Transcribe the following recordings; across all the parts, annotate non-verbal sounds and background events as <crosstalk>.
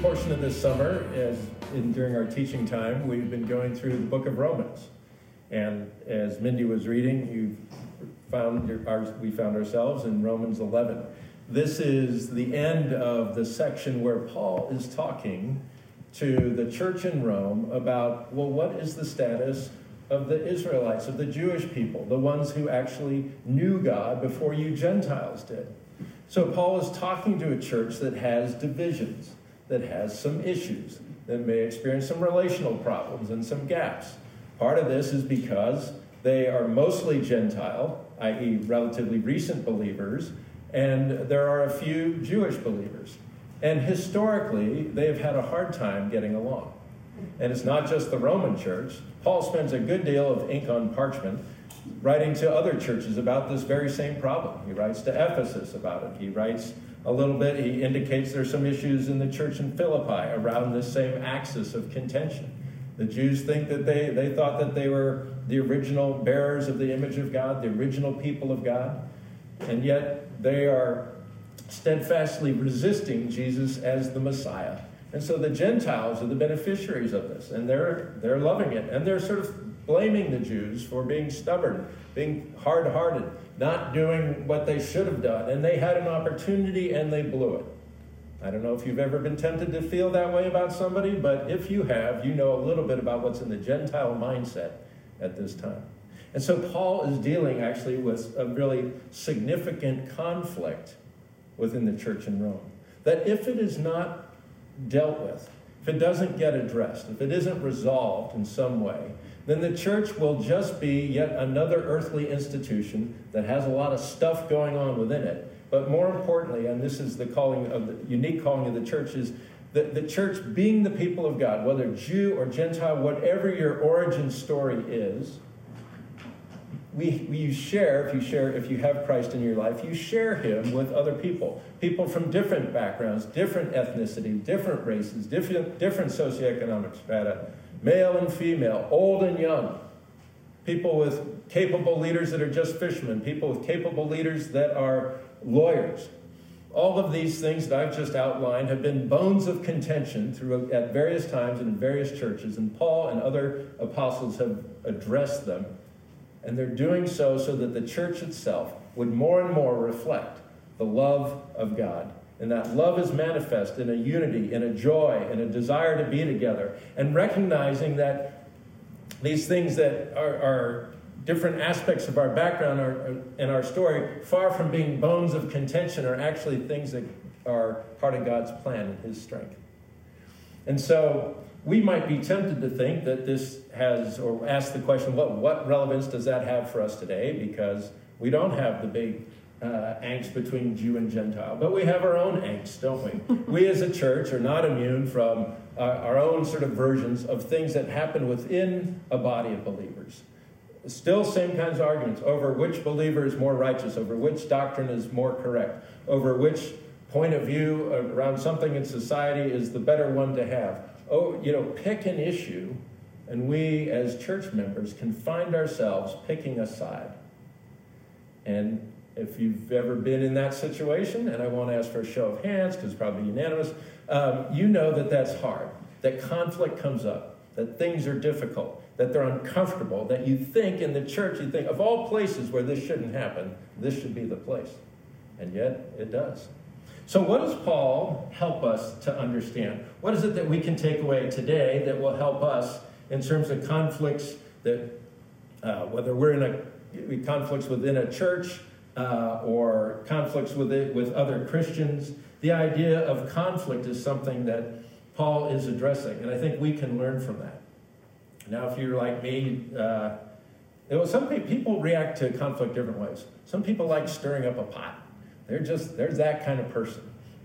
portion of this summer, as in, during our teaching time, we've been going through the book of Romans. And as Mindy was reading, you found our, we found ourselves in Romans 11. This is the end of the section where Paul is talking to the church in Rome about, well, what is the status of the Israelites, of the Jewish people, the ones who actually knew God before you Gentiles did? So Paul is talking to a church that has divisions that has some issues, that may experience some relational problems and some gaps. Part of this is because they are mostly Gentile, i.e., relatively recent believers, and there are a few Jewish believers. And historically, they have had a hard time getting along. And it's not just the Roman church. Paul spends a good deal of ink on parchment writing to other churches about this very same problem. He writes to Ephesus about it. He writes a little bit, he indicates there's some issues in the church in Philippi around this same axis of contention. The Jews think that they, they thought that they were the original bearers of the image of God, the original people of God, and yet they are steadfastly resisting Jesus as the Messiah. And so the Gentiles are the beneficiaries of this, and they're, they're loving it. And they're sort of blaming the Jews for being stubborn, being hard hearted, not doing what they should have done. And they had an opportunity and they blew it. I don't know if you've ever been tempted to feel that way about somebody, but if you have, you know a little bit about what's in the Gentile mindset at this time. And so Paul is dealing actually with a really significant conflict within the church in Rome. That if it is not dealt with, if it doesn't get addressed, if it isn't resolved in some way, then the church will just be yet another earthly institution that has a lot of stuff going on within it. But more importantly, and this is the calling of the unique calling of the church, is the, the church being the people of God, whether Jew or Gentile, whatever your origin story is, we, we share, if you share, if you have Christ in your life, you share him with other people. People from different backgrounds, different ethnicity, different races, different, different socioeconomic strata male and female, old and young, people with capable leaders that are just fishermen, people with capable leaders that are lawyers. All of these things that I've just outlined have been bones of contention through, at various times in various churches, and Paul and other apostles have addressed them. And they're doing so so that the church itself would more and more reflect the love of God and that love is manifest in a unity, in a joy, in a desire to be together. And recognizing that these things that are, are different aspects of our background are, and our story, far from being bones of contention, are actually things that are part of God's plan and His strength. And so we might be tempted to think that this has, or ask the question, what, what relevance does that have for us today? Because we don't have the big uh, angst between Jew and Gentile. But we have our own angst, don't we? <laughs> we as a church are not immune from uh, our own sort of versions of things that happen within a body of believers. Still, same kinds of arguments over which believer is more righteous, over which doctrine is more correct, over which point of view around something in society is the better one to have. Oh, you know, pick an issue, and we as church members can find ourselves picking a side. And if you've ever been in that situation, and I won't ask for a show of hands because it's probably unanimous, um, you know that that's hard, that conflict comes up, that things are difficult, that they're uncomfortable, that you think in the church, you think of all places where this shouldn't happen, this should be the place. And yet it does. So, what does Paul help us to understand? What is it that we can take away today that will help us in terms of conflicts that, uh, whether we're in a conflicts within a church, uh, or conflicts with it with other Christians. The idea of conflict is something that Paul is addressing, and I think we can learn from that. Now, if you're like me, uh, some people react to conflict different ways. Some people like stirring up a pot. They're just there's that kind of person.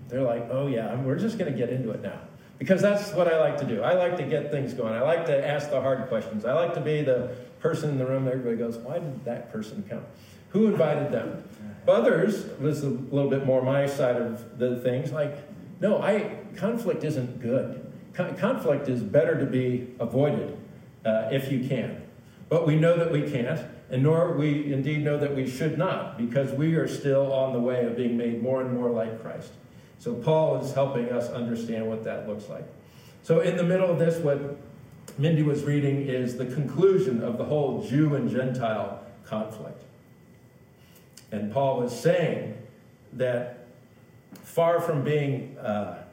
They're like, oh yeah, we're just going to get into it now because that's what I like to do. I like to get things going. I like to ask the hard questions. I like to be the person in the room that everybody goes, why did that person come? Who invited them? <laughs> Others, was a little bit more my side of the things, like, No, I, conflict isn't good. Con- conflict is better to be avoided uh, if you can. But we know that we can't, and nor we indeed know that we should not, because we are still on the way of being made more and more like Christ. So Paul is helping us understand what that looks like. So in the middle of this, what Mindy was reading is the conclusion of the whole Jew and Gentile conflict. And Paul is saying that far from being, uh,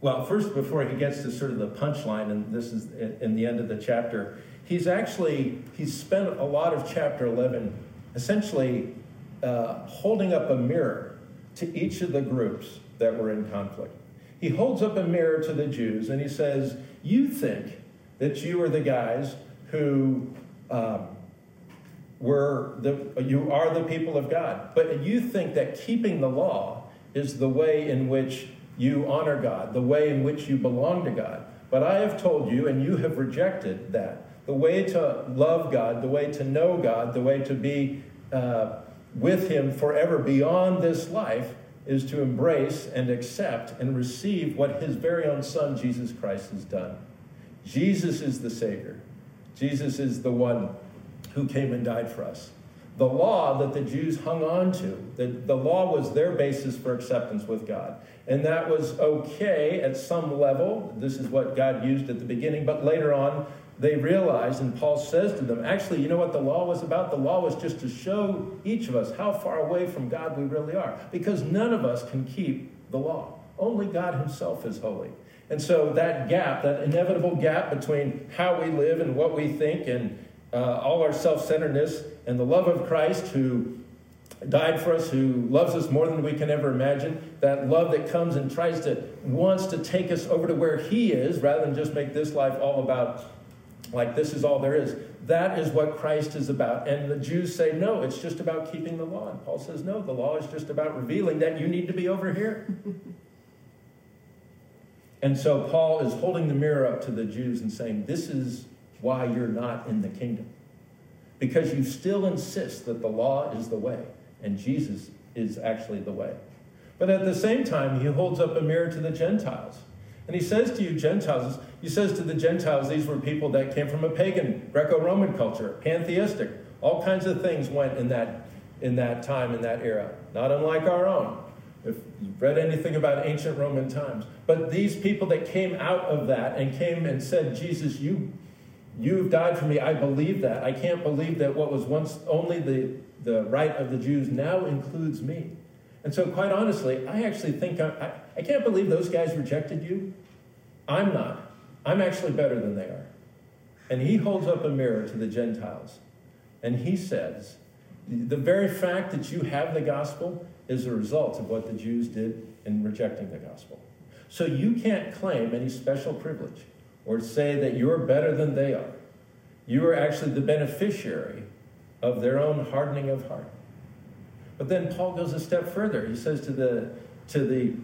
well, first, before he gets to sort of the punchline, and this is in the end of the chapter, he's actually, he's spent a lot of chapter 11 essentially uh, holding up a mirror to each of the groups that were in conflict. He holds up a mirror to the Jews and he says, You think that you are the guys who um, were the, you are the people of God. But you think that keeping the law is the way in which you honor God, the way in which you belong to God. But I have told you, and you have rejected that. The way to love God, the way to know God, the way to be uh, with Him forever beyond this life is to embrace and accept and receive what His very own Son, Jesus Christ, has done. Jesus is the Savior. Jesus is the one who came and died for us. The law that the Jews hung on to, the, the law was their basis for acceptance with God. And that was okay at some level. This is what God used at the beginning. But later on, they realized, and Paul says to them, actually, you know what the law was about? The law was just to show each of us how far away from God we really are. Because none of us can keep the law, only God Himself is holy. And so that gap, that inevitable gap between how we live and what we think and uh, all our self centeredness and the love of Christ who died for us, who loves us more than we can ever imagine, that love that comes and tries to, wants to take us over to where He is rather than just make this life all about, like, this is all there is. That is what Christ is about. And the Jews say, no, it's just about keeping the law. And Paul says, no, the law is just about revealing that you need to be over here. <laughs> and so Paul is holding the mirror up to the Jews and saying, this is why you're not in the kingdom. Because you still insist that the law is the way and Jesus is actually the way. But at the same time, he holds up a mirror to the Gentiles. And he says to you, Gentiles, he says to the Gentiles, these were people that came from a pagan, Greco Roman culture, pantheistic. All kinds of things went in that, in that time, in that era, not unlike our own. If you've read anything about ancient Roman times. But these people that came out of that and came and said, Jesus, you You've died for me. I believe that. I can't believe that what was once only the, the right of the Jews now includes me. And so, quite honestly, I actually think I, I, I can't believe those guys rejected you. I'm not. I'm actually better than they are. And he holds up a mirror to the Gentiles and he says, the very fact that you have the gospel is a result of what the Jews did in rejecting the gospel. So you can't claim any special privilege or say that you're better than they are. You are actually the beneficiary of their own hardening of heart. But then Paul goes a step further. He says to the to the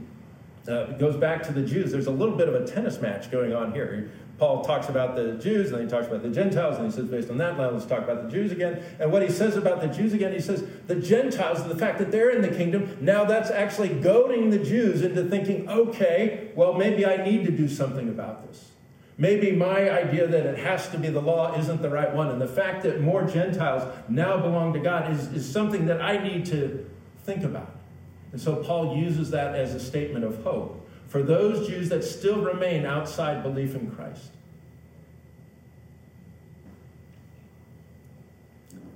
uh, goes back to the Jews. There's a little bit of a tennis match going on here. Paul talks about the Jews, and then he talks about the Gentiles, and he says, based on that, now let's talk about the Jews again. And what he says about the Jews again, he says, the Gentiles, the fact that they're in the kingdom, now that's actually goading the Jews into thinking, okay, well, maybe I need to do something about this. Maybe my idea that it has to be the law isn't the right one. And the fact that more Gentiles now belong to God is, is something that I need to think about. And so Paul uses that as a statement of hope for those Jews that still remain outside belief in Christ.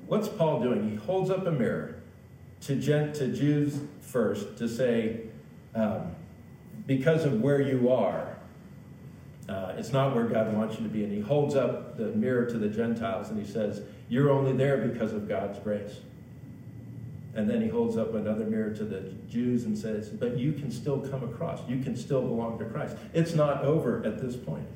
What's Paul doing? He holds up a mirror to, gen- to Jews first to say, um, because of where you are, uh, it's not where God wants you to be. And he holds up the mirror to the Gentiles and he says, You're only there because of God's grace. And then he holds up another mirror to the Jews and says, But you can still come across. You can still belong to Christ. It's not over at this point.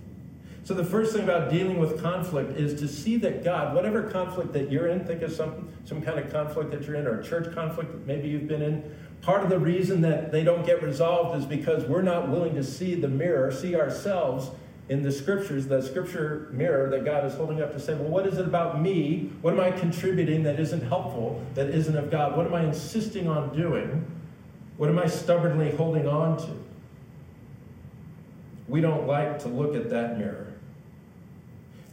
So, the first thing about dealing with conflict is to see that God, whatever conflict that you're in, think of some, some kind of conflict that you're in, or a church conflict that maybe you've been in. Part of the reason that they don't get resolved is because we're not willing to see the mirror, see ourselves in the scriptures, the scripture mirror that God is holding up to say, well, what is it about me? What am I contributing that isn't helpful, that isn't of God? What am I insisting on doing What am I stubbornly holding on to? We don't like to look at that mirror.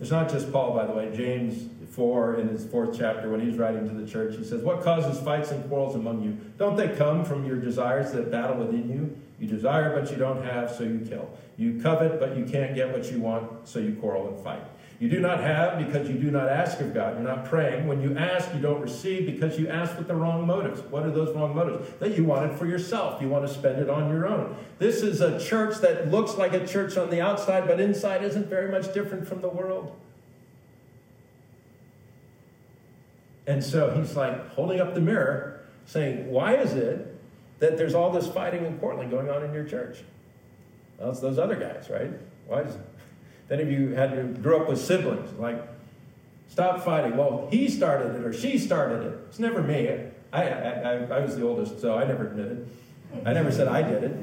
It's not just Paul, by the way. James 4, in his fourth chapter, when he's writing to the church, he says, What causes fights and quarrels among you? Don't they come from your desires that battle within you? You desire, but you don't have, so you kill. You covet, but you can't get what you want, so you quarrel and fight. You do not have because you do not ask of God. You're not praying. When you ask, you don't receive because you ask with the wrong motives. What are those wrong motives? That you want it for yourself. You want to spend it on your own. This is a church that looks like a church on the outside, but inside isn't very much different from the world. And so he's like holding up the mirror, saying, Why is it that there's all this fighting and quarreling going on in your church? Well, it's those other guys, right? Why is it? Any of you had to grew up with siblings, like, stop fighting. Well, he started it or she started it. It's never me. I, I, I, was the oldest, so I never admitted. I never said I did it.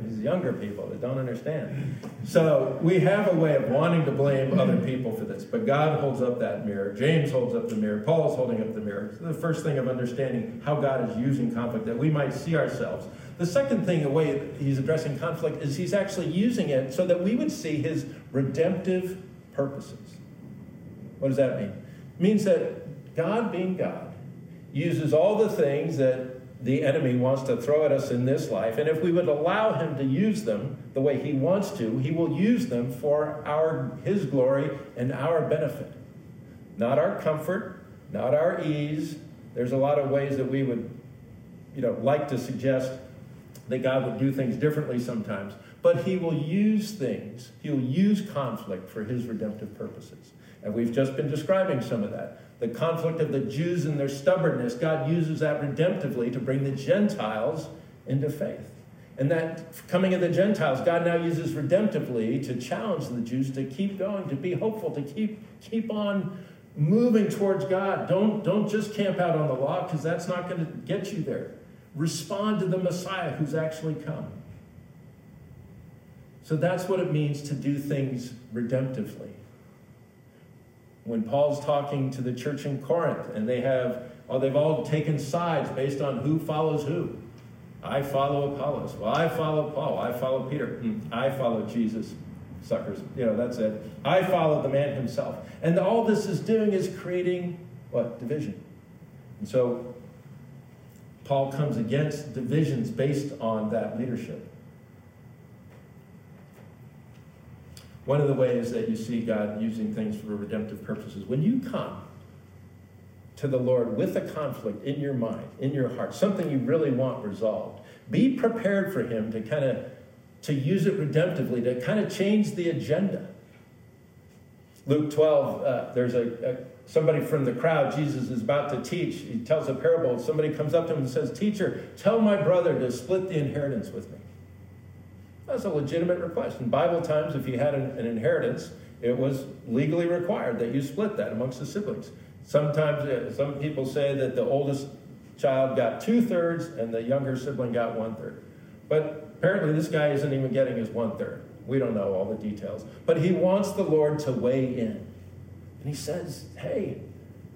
These younger people that don't understand. So we have a way of wanting to blame other people for this, but God holds up that mirror. James holds up the mirror. Paul's holding up the mirror. So the first thing of understanding how God is using conflict that we might see ourselves the second thing, the way he's addressing conflict, is he's actually using it so that we would see his redemptive purposes. What does that mean? It means that God, being God, uses all the things that the enemy wants to throw at us in this life, and if we would allow him to use them the way he wants to, he will use them for our his glory and our benefit. Not our comfort, not our ease. There's a lot of ways that we would, you know, like to suggest that God would do things differently sometimes, but He will use things, He'll use conflict for His redemptive purposes. And we've just been describing some of that. The conflict of the Jews and their stubbornness, God uses that redemptively to bring the Gentiles into faith. And that coming of the Gentiles, God now uses redemptively to challenge the Jews to keep going, to be hopeful, to keep, keep on moving towards God. Don't, don't just camp out on the law because that's not going to get you there respond to the Messiah who's actually come. So that's what it means to do things redemptively. When Paul's talking to the church in Corinth and they have, oh, they've all taken sides based on who follows who. I follow Apollos. Well, I follow Paul. I follow Peter. Hmm. I follow Jesus. Suckers. You know, that's it. I follow the man himself. And all this is doing is creating what? Division. And so Paul comes against divisions based on that leadership. One of the ways that you see God using things for redemptive purposes, when you come to the Lord with a conflict in your mind, in your heart, something you really want resolved, be prepared for Him to kind of to use it redemptively, to kind of change the agenda. Luke 12, uh, there's a, a somebody from the crowd, Jesus is about to teach. He tells a parable. Somebody comes up to him and says, Teacher, tell my brother to split the inheritance with me. That's a legitimate request. In Bible times, if you had an, an inheritance, it was legally required that you split that amongst the siblings. Sometimes, uh, some people say that the oldest child got two thirds and the younger sibling got one third. But apparently, this guy isn't even getting his one third. We don't know all the details. But he wants the Lord to weigh in. And he says, Hey,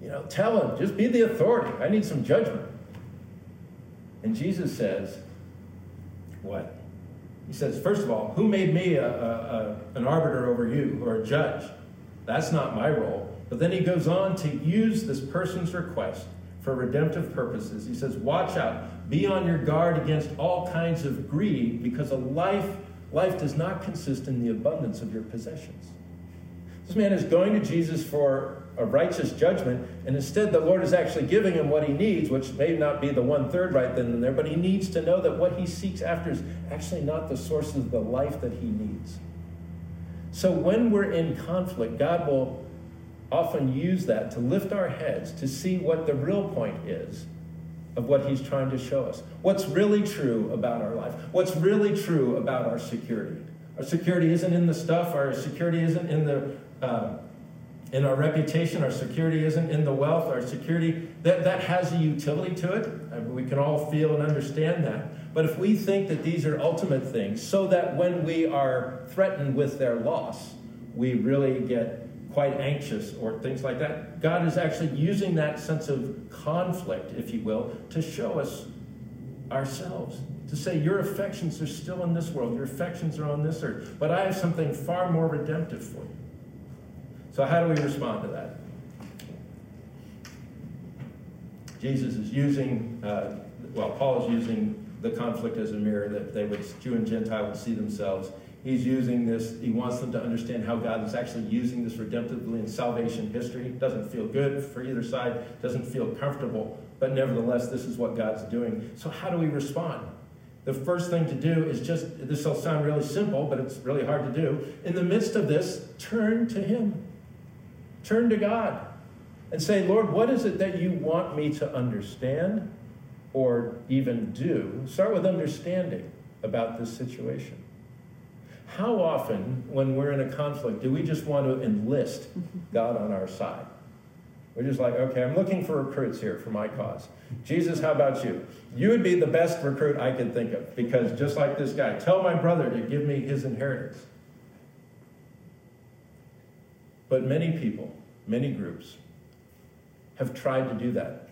you know, tell him, just be the authority. I need some judgment. And Jesus says, What? He says, First of all, who made me a, a, a, an arbiter over you or a judge? That's not my role. But then he goes on to use this person's request for redemptive purposes. He says, Watch out, be on your guard against all kinds of greed, because a life, life does not consist in the abundance of your possessions. This man is going to Jesus for a righteous judgment, and instead the Lord is actually giving him what he needs, which may not be the one third right then and there, but he needs to know that what he seeks after is actually not the source of the life that he needs. So when we're in conflict, God will often use that to lift our heads to see what the real point is of what he's trying to show us. What's really true about our life? What's really true about our security? Our security isn't in the stuff, our security isn't in the uh, in our reputation, our security isn't in the wealth, our security, that, that has a utility to it. Mean, we can all feel and understand that. But if we think that these are ultimate things, so that when we are threatened with their loss, we really get quite anxious or things like that, God is actually using that sense of conflict, if you will, to show us ourselves. To say, Your affections are still in this world, your affections are on this earth, but I have something far more redemptive for you. So, how do we respond to that? Jesus is using, uh, well, Paul is using the conflict as a mirror that they would, Jew and Gentile would see themselves. He's using this, he wants them to understand how God is actually using this redemptively in salvation history. It doesn't feel good for either side, doesn't feel comfortable, but nevertheless, this is what God's doing. So, how do we respond? The first thing to do is just, this will sound really simple, but it's really hard to do. In the midst of this, turn to Him. Turn to God and say, Lord, what is it that you want me to understand or even do? Start with understanding about this situation. How often, when we're in a conflict, do we just want to enlist mm-hmm. God on our side? We're just like, okay, I'm looking for recruits here for my cause. Jesus, how about you? You would be the best recruit I could think of because just like this guy, tell my brother to give me his inheritance. But many people, many groups, have tried to do that.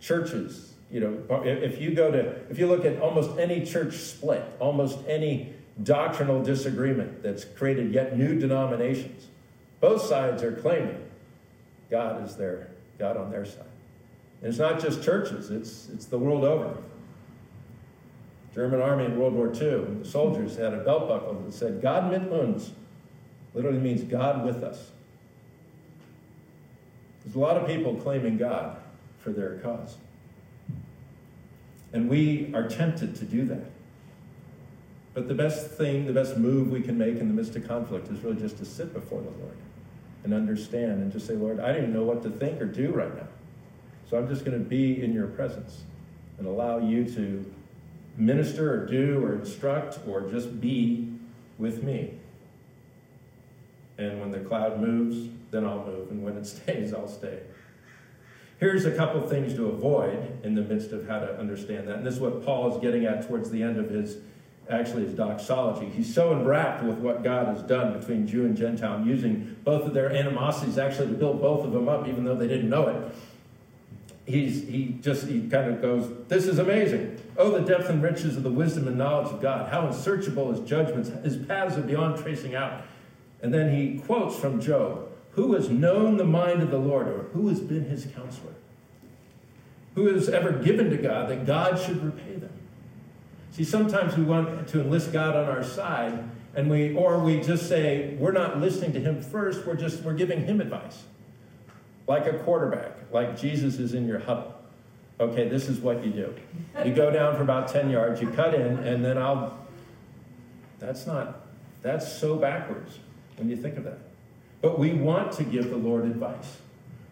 Churches, you know, if you go to, if you look at almost any church split, almost any doctrinal disagreement that's created yet new denominations, both sides are claiming God is their God on their side. And it's not just churches, it's, it's the world over. German army in World War II, the soldiers had a belt buckle that said, Gott mit uns, literally means God with us. There's a lot of people claiming God for their cause. And we are tempted to do that. But the best thing, the best move we can make in the midst of conflict is really just to sit before the Lord and understand and just say, Lord, I don't even know what to think or do right now. So I'm just going to be in your presence and allow you to minister or do or instruct or just be with me. And when the cloud moves, then I'll move. And when it <laughs> stays, I'll stay. Here's a couple things to avoid in the midst of how to understand that. And this is what Paul is getting at towards the end of his, actually, his doxology. He's so enwrapped with what God has done between Jew and Gentile, using both of their animosities actually to build both of them up, even though they didn't know it. He's, he just, he kind of goes, This is amazing. Oh, the depth and riches of the wisdom and knowledge of God. How unsearchable his judgments. His paths are beyond tracing out. And then he quotes from Job Who has known the mind of the Lord, or who has been his counselor? Who has ever given to God that God should repay them? See, sometimes we want to enlist God on our side, and we, or we just say, we're not listening to him first, we're just, we're giving him advice. Like a quarterback, like Jesus is in your huddle. Okay, this is what you do. You go down for about 10 yards, you cut in, and then I'll. That's not, that's so backwards when you think of that. But we want to give the Lord advice.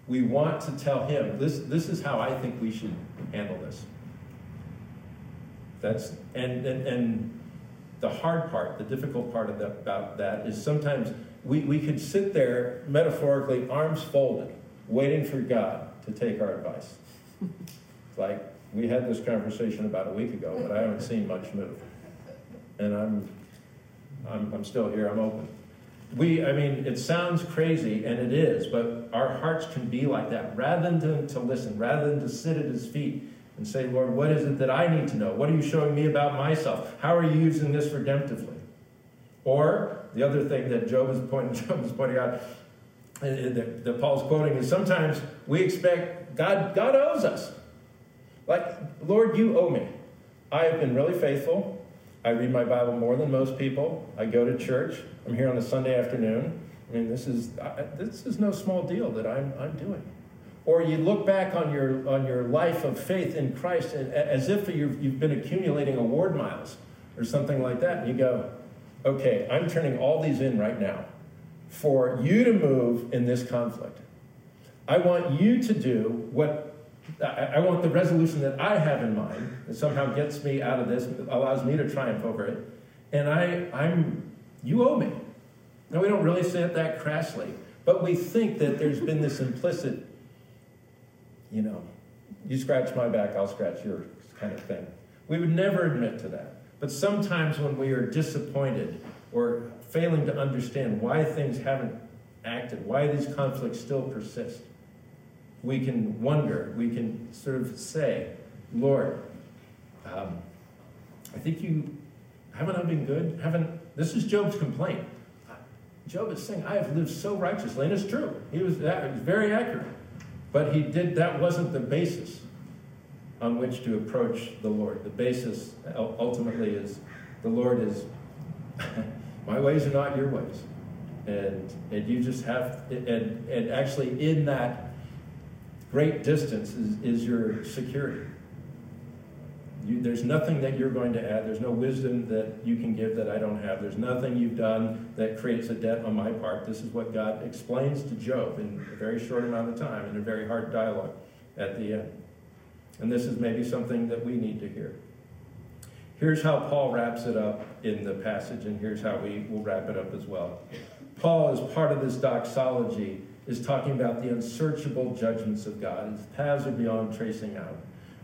We want to tell Him, this, this is how I think we should handle this. That's, and, and, and the hard part, the difficult part that, about that is sometimes we, we could sit there metaphorically, arms folded, waiting for God to take our advice. <laughs> like we had this conversation about a week ago, but I haven't seen much move. And I'm, I'm, I'm still here, I'm open we, I mean, it sounds crazy, and it is, but our hearts can be like that. Rather than to, to, listen, rather than to sit at his feet and say, Lord, what is it that I need to know? What are you showing me about myself? How are you using this redemptively? Or the other thing that Job is pointing, <laughs> Job is pointing out, uh, that, that Paul's quoting is sometimes we expect God, God owes us. Like, Lord, you owe me. I have been really faithful. I read my Bible more than most people. I go to church. I'm here on a Sunday afternoon. I mean, this is this is no small deal that I'm I'm doing. Or you look back on your on your life of faith in Christ as if you've, you've been accumulating award miles or something like that, and you go, okay, I'm turning all these in right now for you to move in this conflict. I want you to do what I, want the resolution that I have in mind that somehow gets me out of this, allows me to triumph over it. And I, I'm, you owe me. Now, we don't really say it that crassly, but we think that there's been this implicit, you know, you scratch my back, I'll scratch yours kind of thing. We would never admit to that. But sometimes when we are disappointed or failing to understand why things haven't acted, why these conflicts still persist, we can wonder, we can sort of say, Lord, um, I think you haven't I been good? Haven't this is Job's complaint. Job is saying, I have lived so righteously, and it's true. He was, that, was very accurate. But he did that wasn't the basis on which to approach the Lord. The basis uh, ultimately is the Lord is <laughs> my ways are not your ways. And and you just have and and actually in that great distance is, is your security. You, there's nothing that you're going to add. There's no wisdom that you can give that I don't have. There's nothing you've done that creates a debt on my part. This is what God explains to Job in a very short amount of time, in a very hard dialogue at the end. And this is maybe something that we need to hear. Here's how Paul wraps it up in the passage, and here's how we will wrap it up as well. Paul, as part of this doxology, is talking about the unsearchable judgments of God. His paths are beyond tracing out.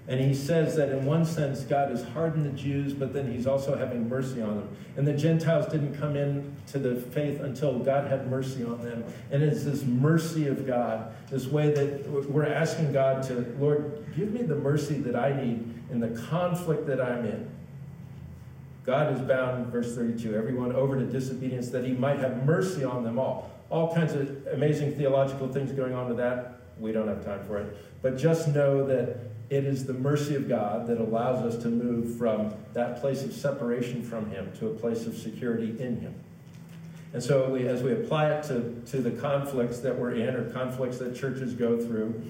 And he says that in one sense, God has hardened the Jews, but then he's also having mercy on them. And the Gentiles didn't come in to the faith until God had mercy on them. And it's this mercy of God, this way that we're asking God to, Lord, give me the mercy that I need in the conflict that I'm in. God is bound, verse 32, everyone over to disobedience that he might have mercy on them all. All kinds of amazing theological things going on with that. We don't have time for it. But just know that it is the mercy of God that allows us to move from that place of separation from Him to a place of security in Him. And so, we, as we apply it to, to the conflicts that we're in or conflicts that churches go through,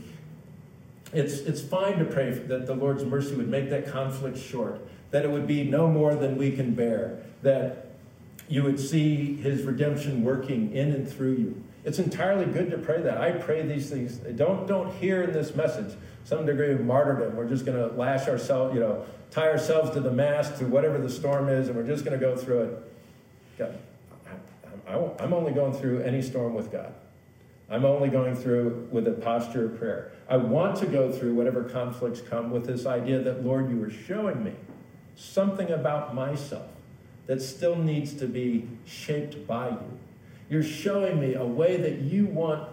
it's, it's fine to pray that the Lord's mercy would make that conflict short, that it would be no more than we can bear, that you would see His redemption working in and through you. It's entirely good to pray that. I pray these things. Don't, don't hear in this message some degree of martyrdom. We're just going to lash ourselves, you know, tie ourselves to the mast to whatever the storm is, and we're just going to go through it. God, I, am only going through any storm with God. I'm only going through with a posture of prayer. I want to go through whatever conflicts come with this idea that, Lord, you are showing me something about myself that still needs to be shaped by you. You're showing me a way that you want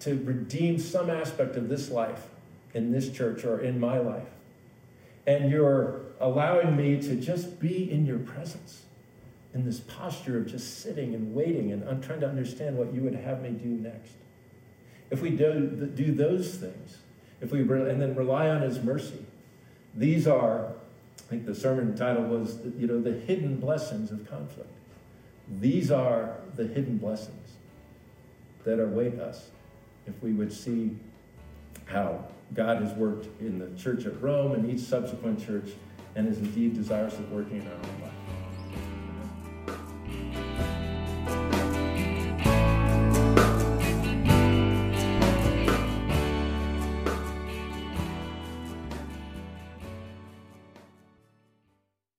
to redeem some aspect of this life in this church or in my life. And you're allowing me to just be in your presence in this posture of just sitting and waiting and I'm trying to understand what you would have me do next. If we do, do those things, if we and then rely on his mercy, these are, I think the sermon title was, you know, the hidden blessings of conflict. These are the hidden blessings that await us if we would see how God has worked in the church at Rome and each subsequent church and is indeed desirous of working in our own life.